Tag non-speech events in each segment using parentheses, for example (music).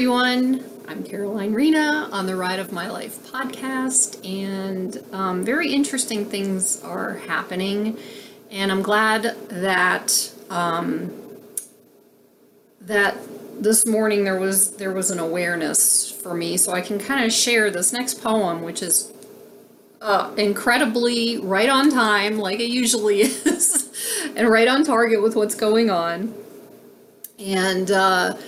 everyone. I'm Caroline Rena on the Ride of My Life podcast, and um, very interesting things are happening. And I'm glad that um, that this morning there was there was an awareness for me, so I can kind of share this next poem, which is uh, incredibly right on time, like it usually (laughs) is, and right on target with what's going on. And uh,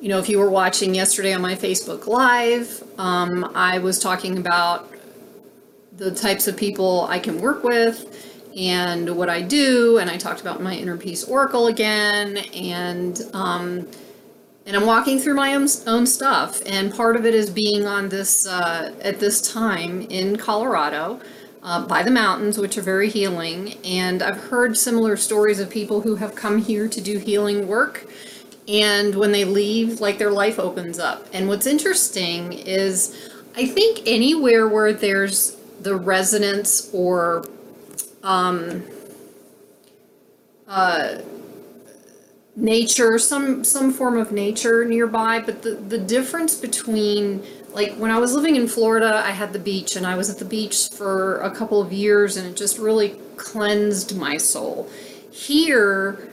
you know, if you were watching yesterday on my Facebook Live, um, I was talking about the types of people I can work with and what I do, and I talked about my inner peace oracle again, and um, and I'm walking through my own, own stuff, and part of it is being on this uh, at this time in Colorado. Uh, by the mountains, which are very healing. And I've heard similar stories of people who have come here to do healing work and when they leave like their life opens up. And what's interesting is i think anywhere where there's the resonance or um, uh, nature some some form of nature nearby but the the difference between like when i was living in florida i had the beach and i was at the beach for a couple of years and it just really cleansed my soul. Here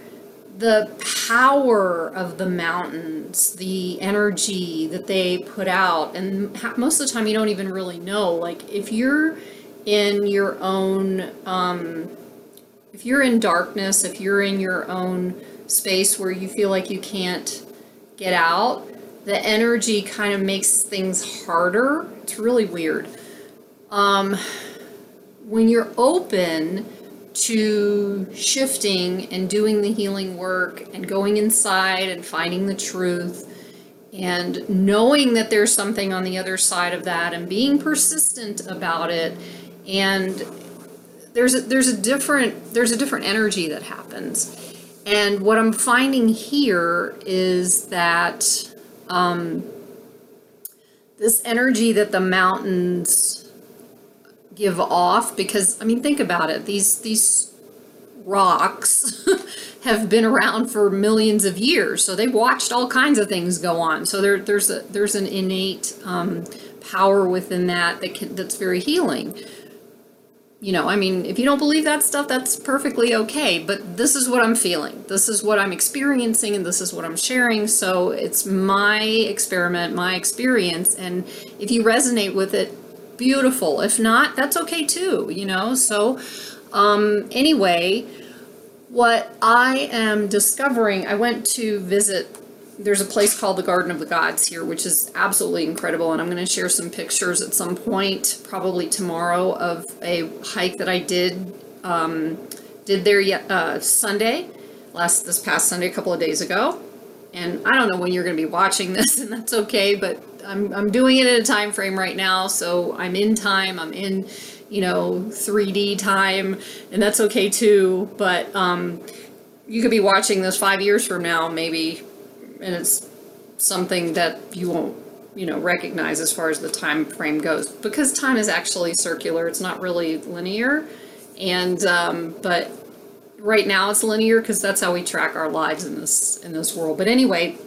the power of the mountains, the energy that they put out, and most of the time you don't even really know. Like if you're in your own, um, if you're in darkness, if you're in your own space where you feel like you can't get out, the energy kind of makes things harder. It's really weird. Um, when you're open, to shifting and doing the healing work and going inside and finding the truth and knowing that there's something on the other side of that and being persistent about it. And there's a, there's a different there's a different energy that happens. And what i'm finding here is that um, this energy that the mountains give off because I mean think about it. These these rocks (laughs) have been around for millions of years so they've watched all kinds of things go on. So there there's a there's an innate um, power within that that can, that's very healing. You know I mean if you don't believe that stuff that's perfectly okay but this is what I'm feeling. This is what I'm experiencing and this is what I'm sharing so it's my experiment my experience and if you resonate with it beautiful. If not, that's okay too, you know? So, um, anyway, what I am discovering, I went to visit, there's a place called the Garden of the Gods here, which is absolutely incredible. And I'm going to share some pictures at some point, probably tomorrow, of a hike that I did, um, did there uh, Sunday, last, this past Sunday, a couple of days ago. And I don't know when you're going to be watching this, (laughs) and that's okay, but I'm, I'm doing it at a time frame right now, so I'm in time, I'm in, you know, 3D time, and that's okay too. But um, you could be watching this five years from now, maybe, and it's something that you won't, you know, recognize as far as the time frame goes, because time is actually circular. It's not really linear, and um, but right now it's linear because that's how we track our lives in this in this world. But anyway,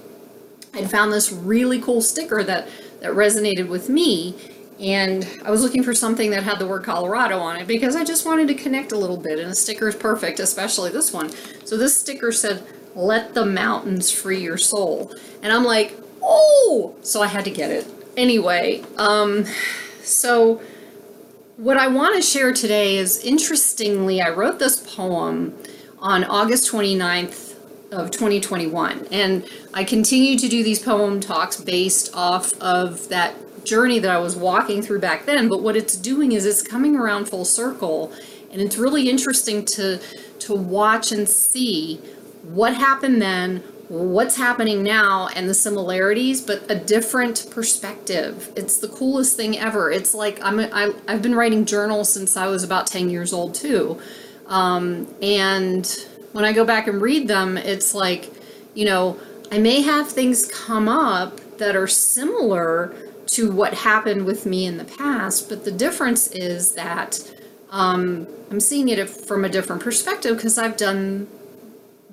I found this really cool sticker that that resonated with me and I was looking for something that had the word Colorado on it because I just wanted to connect a little bit and a sticker is perfect, especially this one. So this sticker said, let the mountains free your soul. And I'm like, oh, so I had to get it. Anyway, um, so what I want to share today is interestingly, I wrote this poem on August 29th, of 2021. And I continue to do these poem talks based off of that journey that I was walking through back then. But what it's doing is it's coming around full circle. And it's really interesting to to watch and see what happened then, what's happening now, and the similarities, but a different perspective. It's the coolest thing ever. It's like I'm I, I've been writing journals since I was about 10 years old too. Um, and when I go back and read them, it's like, you know, I may have things come up that are similar to what happened with me in the past, but the difference is that um, I'm seeing it from a different perspective because I've done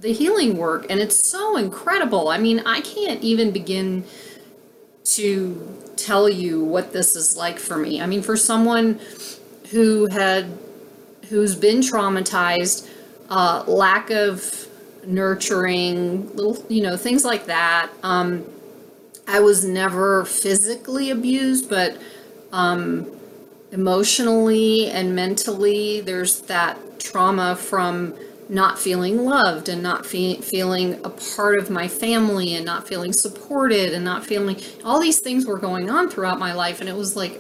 the healing work and it's so incredible. I mean, I can't even begin to tell you what this is like for me. I mean, for someone who had who's been traumatized, uh, lack of nurturing, little you know things like that. Um, I was never physically abused, but um, emotionally and mentally, there's that trauma from not feeling loved and not fe- feeling a part of my family and not feeling supported and not feeling all these things were going on throughout my life. And it was like,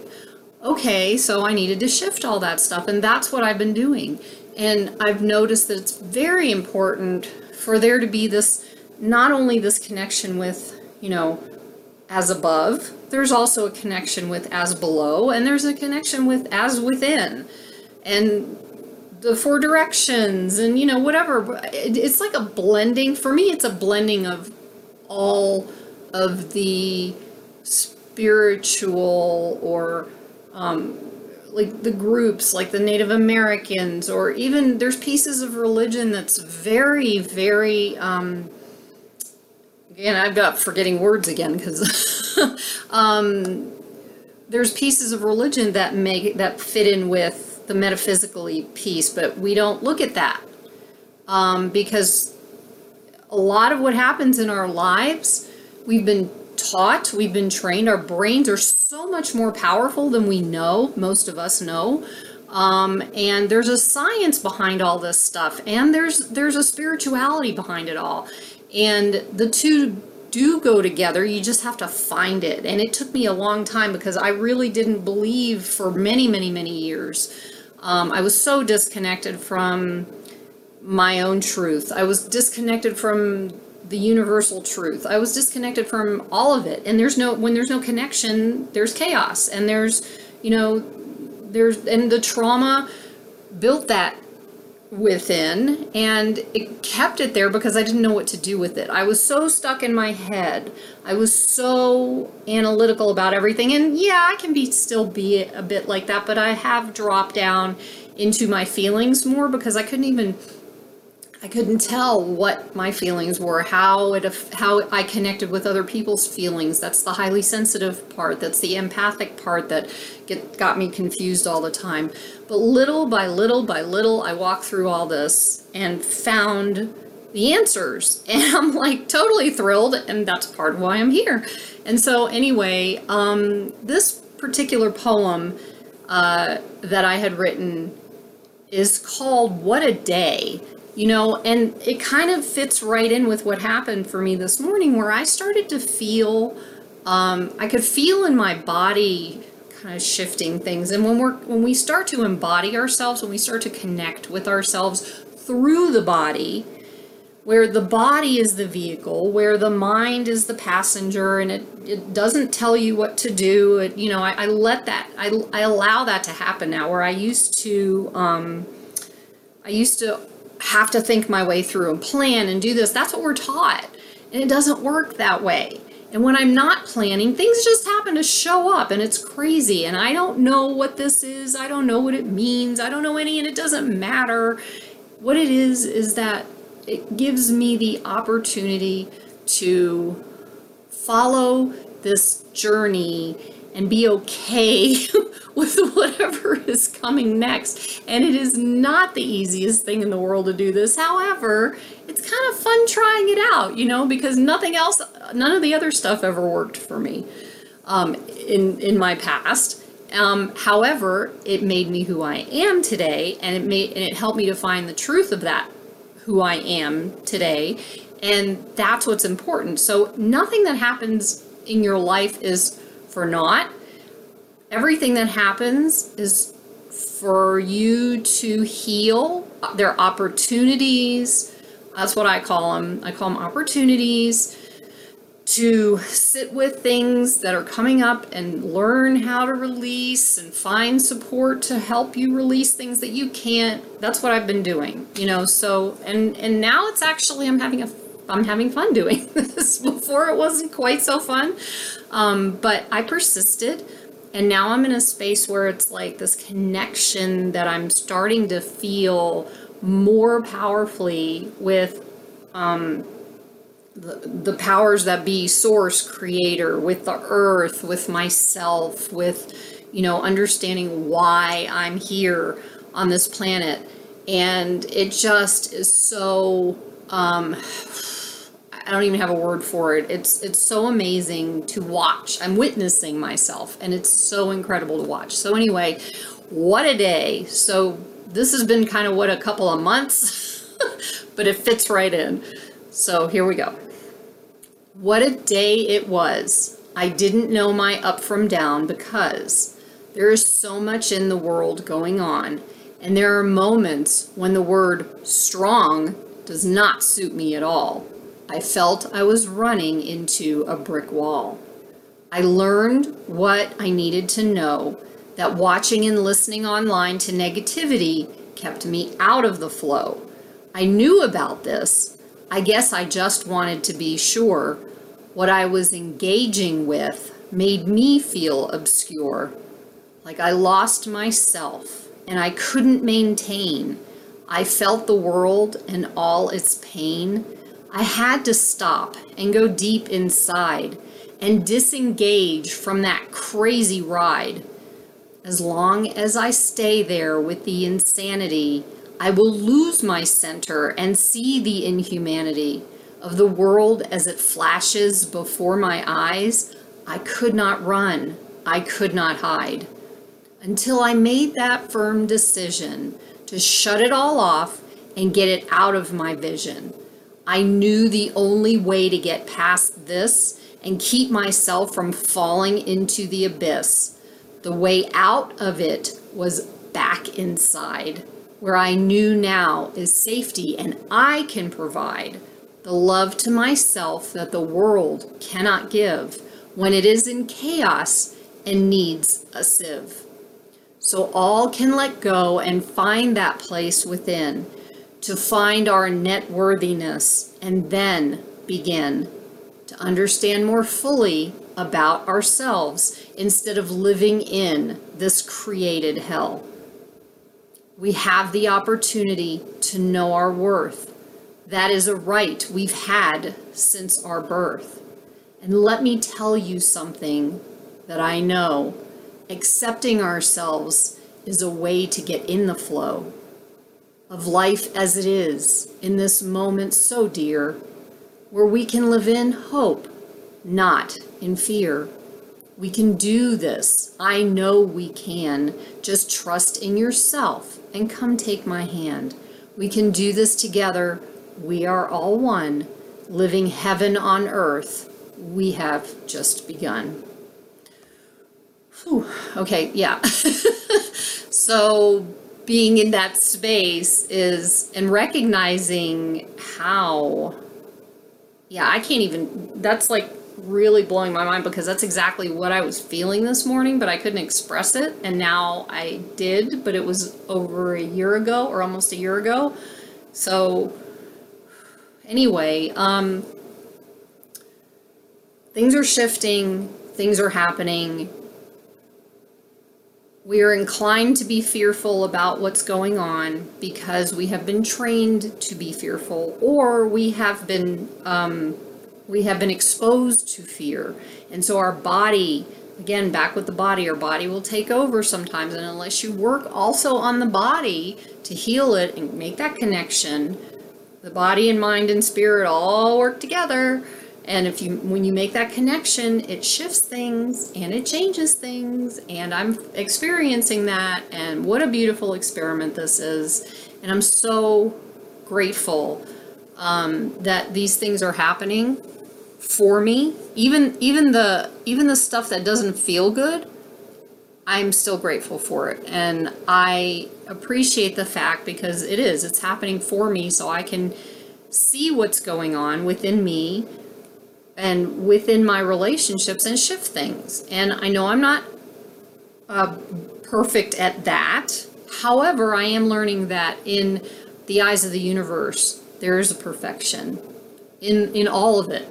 okay, so I needed to shift all that stuff. And that's what I've been doing. And I've noticed that it's very important for there to be this not only this connection with, you know, as above, there's also a connection with as below, and there's a connection with as within. And the four directions and you know whatever. It's like a blending for me it's a blending of all of the spiritual or um, like the groups like the native americans or even there's pieces of religion that's very very um, again i've got forgetting words again because (laughs) um, there's pieces of religion that make that fit in with the metaphysically piece, but we don't look at that um, because a lot of what happens in our lives, we've been taught, we've been trained, our brains are so much more powerful than we know, most of us know. Um, and there's a science behind all this stuff, and there's there's a spirituality behind it all, and the two do go together. You just have to find it. And it took me a long time because I really didn't believe for many, many, many years um, I was so disconnected from my own truth. I was disconnected from the universal truth. I was disconnected from all of it. And there's no when there's no connection, there's chaos. And there's, you know, there's and the trauma built that within and it kept it there because I didn't know what to do with it. I was so stuck in my head. I was so analytical about everything and yeah, I can be still be a bit like that, but I have dropped down into my feelings more because I couldn't even I couldn't tell what my feelings were, how it how I connected with other people's feelings. That's the highly sensitive part. That's the empathic part that get, got me confused all the time. But little by little by little, I walked through all this and found the answers, (laughs) and I'm like totally thrilled, and that's part of why I'm here. And so, anyway, um, this particular poem uh, that I had written is called "What a Day." You know, and it kind of fits right in with what happened for me this morning where I started to feel, um, I could feel in my body kind of shifting things. And when we're, when we start to embody ourselves, when we start to connect with ourselves through the body, where the body is the vehicle, where the mind is the passenger, and it, it doesn't tell you what to do. It, you know, I, I let that, I, I allow that to happen now, where I used to, um, I used to have to think my way through and plan and do this. That's what we're taught. And it doesn't work that way. And when I'm not planning, things just happen to show up and it's crazy. And I don't know what this is. I don't know what it means. I don't know any, and it doesn't matter. What it is, is that it gives me the opportunity to follow this journey and be okay (laughs) with whatever is coming next. And it is not the easiest thing in the world to do this. However, it's kind of fun trying it out, you know, because nothing else, none of the other stuff ever worked for me um, in in my past. Um, however, it made me who I am today, and it made and it helped me to find the truth of that, who I am today, and that's what's important. So nothing that happens in your life is for naught. Everything that happens is for you to heal. There are opportunities. That's what I call them. I call them opportunities to sit with things that are coming up and learn how to release and find support to help you release things that you can't that's what i've been doing you know so and and now it's actually i'm having a i'm having fun doing (laughs) this. Before it wasn't quite so fun um, but I persisted, and now I'm in a space where it's like this connection that I'm starting to feel more powerfully with um, the, the powers that be source creator with the earth with myself with you know understanding why i'm here on this planet. And it just is so um, I don't even have a word for it. It's it's so amazing to watch. I'm witnessing myself and it's so incredible to watch. So anyway, what a day. So this has been kind of what a couple of months, (laughs) but it fits right in. So here we go. What a day it was. I didn't know my up from down because there is so much in the world going on, and there are moments when the word strong does not suit me at all. I felt I was running into a brick wall. I learned what I needed to know that watching and listening online to negativity kept me out of the flow. I knew about this. I guess I just wanted to be sure. What I was engaging with made me feel obscure, like I lost myself and I couldn't maintain. I felt the world and all its pain I had to stop and go deep inside and disengage from that crazy ride. As long as I stay there with the insanity, I will lose my center and see the inhumanity of the world as it flashes before my eyes. I could not run, I could not hide. Until I made that firm decision to shut it all off and get it out of my vision. I knew the only way to get past this and keep myself from falling into the abyss, the way out of it was back inside, where I knew now is safety and I can provide the love to myself that the world cannot give when it is in chaos and needs a sieve. So all can let go and find that place within to find our net worthiness and then begin to understand more fully about ourselves instead of living in this created hell. We have the opportunity to know our worth. That is a right we've had since our birth. And let me tell you something that I know accepting ourselves is a way to get in the flow of life as it is in this moment so dear, where we can live in hope, not in fear. We can do this. I know we can. Just trust in yourself and come take my hand. We can do this together. We are all one, living heaven on earth. We have just begun. Whew. Okay, yeah. (laughs) so being in that space is and recognizing how yeah i can't even that's like really blowing my mind because that's exactly what i was feeling this morning but i couldn't express it and now i did but it was over a year ago or almost a year ago. So anyway um things are shifting things are happening we are inclined to be fearful about what's going on because we have been trained to be fearful, or we have been um, we have been exposed to fear, and so our body, again, back with the body, our body will take over sometimes, and unless you work also on the body to heal it and make that connection, the body and mind and spirit all work together and if you when you make that connection, it shifts things and it changes things and I'm experiencing that and what a beautiful experiment this is. And I'm so grateful um, that these things are happening for me. Even even the even the stuff that doesn't feel good, I'm still grateful for it. And I appreciate the fact because it is, it's happening for me so I can see what's going on within me and within my relationships and shift things. And I know I'm not uh, perfect at that. However, I am learning that in the eyes of the universe, there is a perfection in in all of it.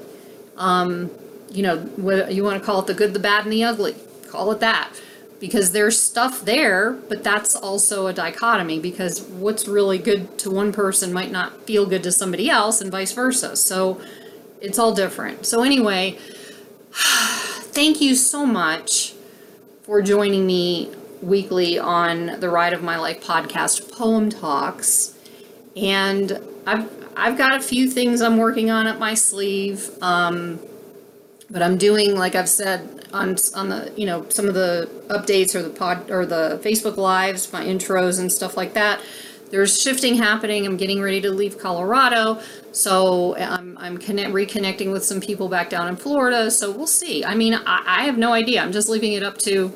Um, you know, whether you want to call it the good, the bad, and the ugly, call it that. Because there's stuff there, but that's also a dichotomy because what's really good to one person might not feel good to somebody else, and vice versa. So, it's all different. So anyway, (sighs) thank you so much for joining me weekly on the Ride of My Life podcast, Poem Talks. And I've I've got a few things I'm working on up my sleeve. Um, but I'm doing, like I've said, on on the you know some of the updates or the pod or the Facebook lives, my intros and stuff like that. There's shifting happening. I'm getting ready to leave Colorado, so I'm I'm connect, reconnecting with some people back down in Florida. So we'll see. I mean, I, I have no idea. I'm just leaving it up to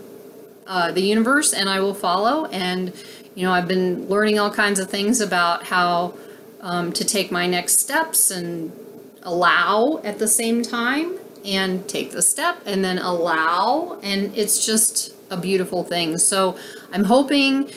uh, the universe, and I will follow. And you know, I've been learning all kinds of things about how um, to take my next steps and allow at the same time and take the step and then allow and it's just a beautiful thing so i'm hoping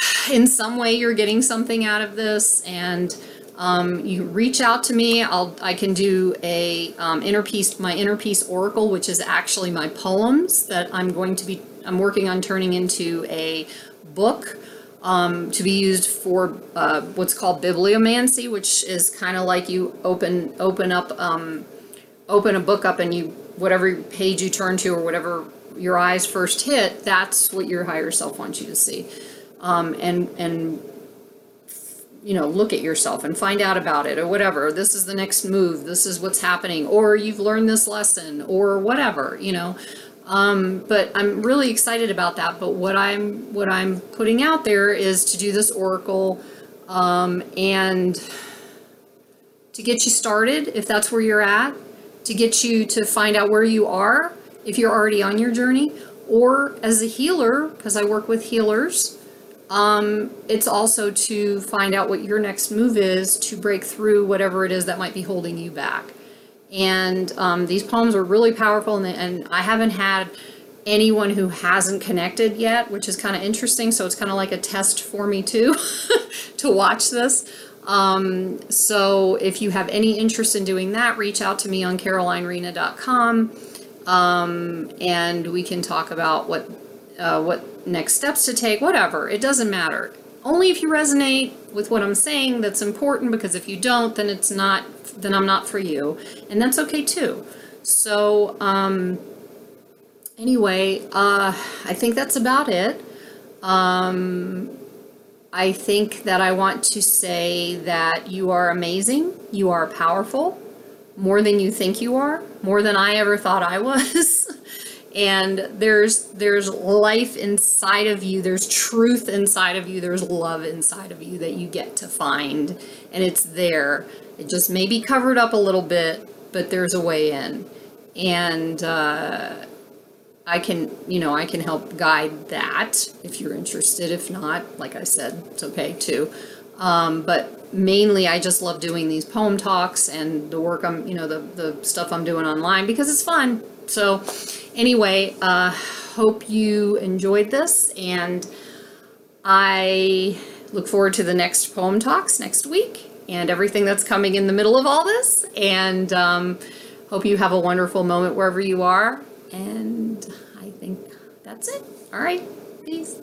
(sighs) in some way you're getting something out of this and um, you reach out to me i'll i can do a um, inner peace my inner peace oracle which is actually my poems that i'm going to be i'm working on turning into a book um, to be used for uh, what's called bibliomancy which is kind of like you open open up um, open a book up and you whatever page you turn to or whatever your eyes first hit, that's what your higher self wants you to see. Um, and and you know, look at yourself and find out about it or whatever. This is the next move. This is what's happening, or you've learned this lesson, or whatever. You know. Um, but I'm really excited about that. But what I'm what I'm putting out there is to do this oracle um, and to get you started if that's where you're at to get you to find out where you are if you're already on your journey, or as a healer, because I work with healers. Um, it's also to find out what your next move is to break through whatever it is that might be holding you back. And um, these poems are really powerful, and, and I haven't had anyone who hasn't connected yet, which is kind of interesting. So it's kind of like a test for me too (laughs) to watch this. Um, so if you have any interest in doing that, reach out to me on carolinerena.com um, and we can talk about what uh, what next steps to take. Whatever, it doesn't matter. Only if you resonate with what I'm saying that's important. Because if you don't, then it's not. Then I'm not for you, and that's okay too. So um, anyway, uh, I think that's about it. Um, I think that I want to say that you are amazing, you are powerful, more than you think you are, more than I ever thought I (laughs) was. And there's there's life inside of you, there's truth inside of you, there's love inside of you that you get to find and it's there. It just may be covered up a little bit, but there's a way in. And uh I can, you know, I can help guide that if you're interested. If not, like I said, it's okay too. Um, but mainly, I just love doing these poem talks and the work I'm, you know, the the stuff I'm doing online because it's fun. So, anyway, uh, hope you enjoyed this, and I look forward to the next poem talks next week and everything that's coming in the middle of all this. And um, hope you have a wonderful moment wherever you are. And I think that's it. All right. Peace.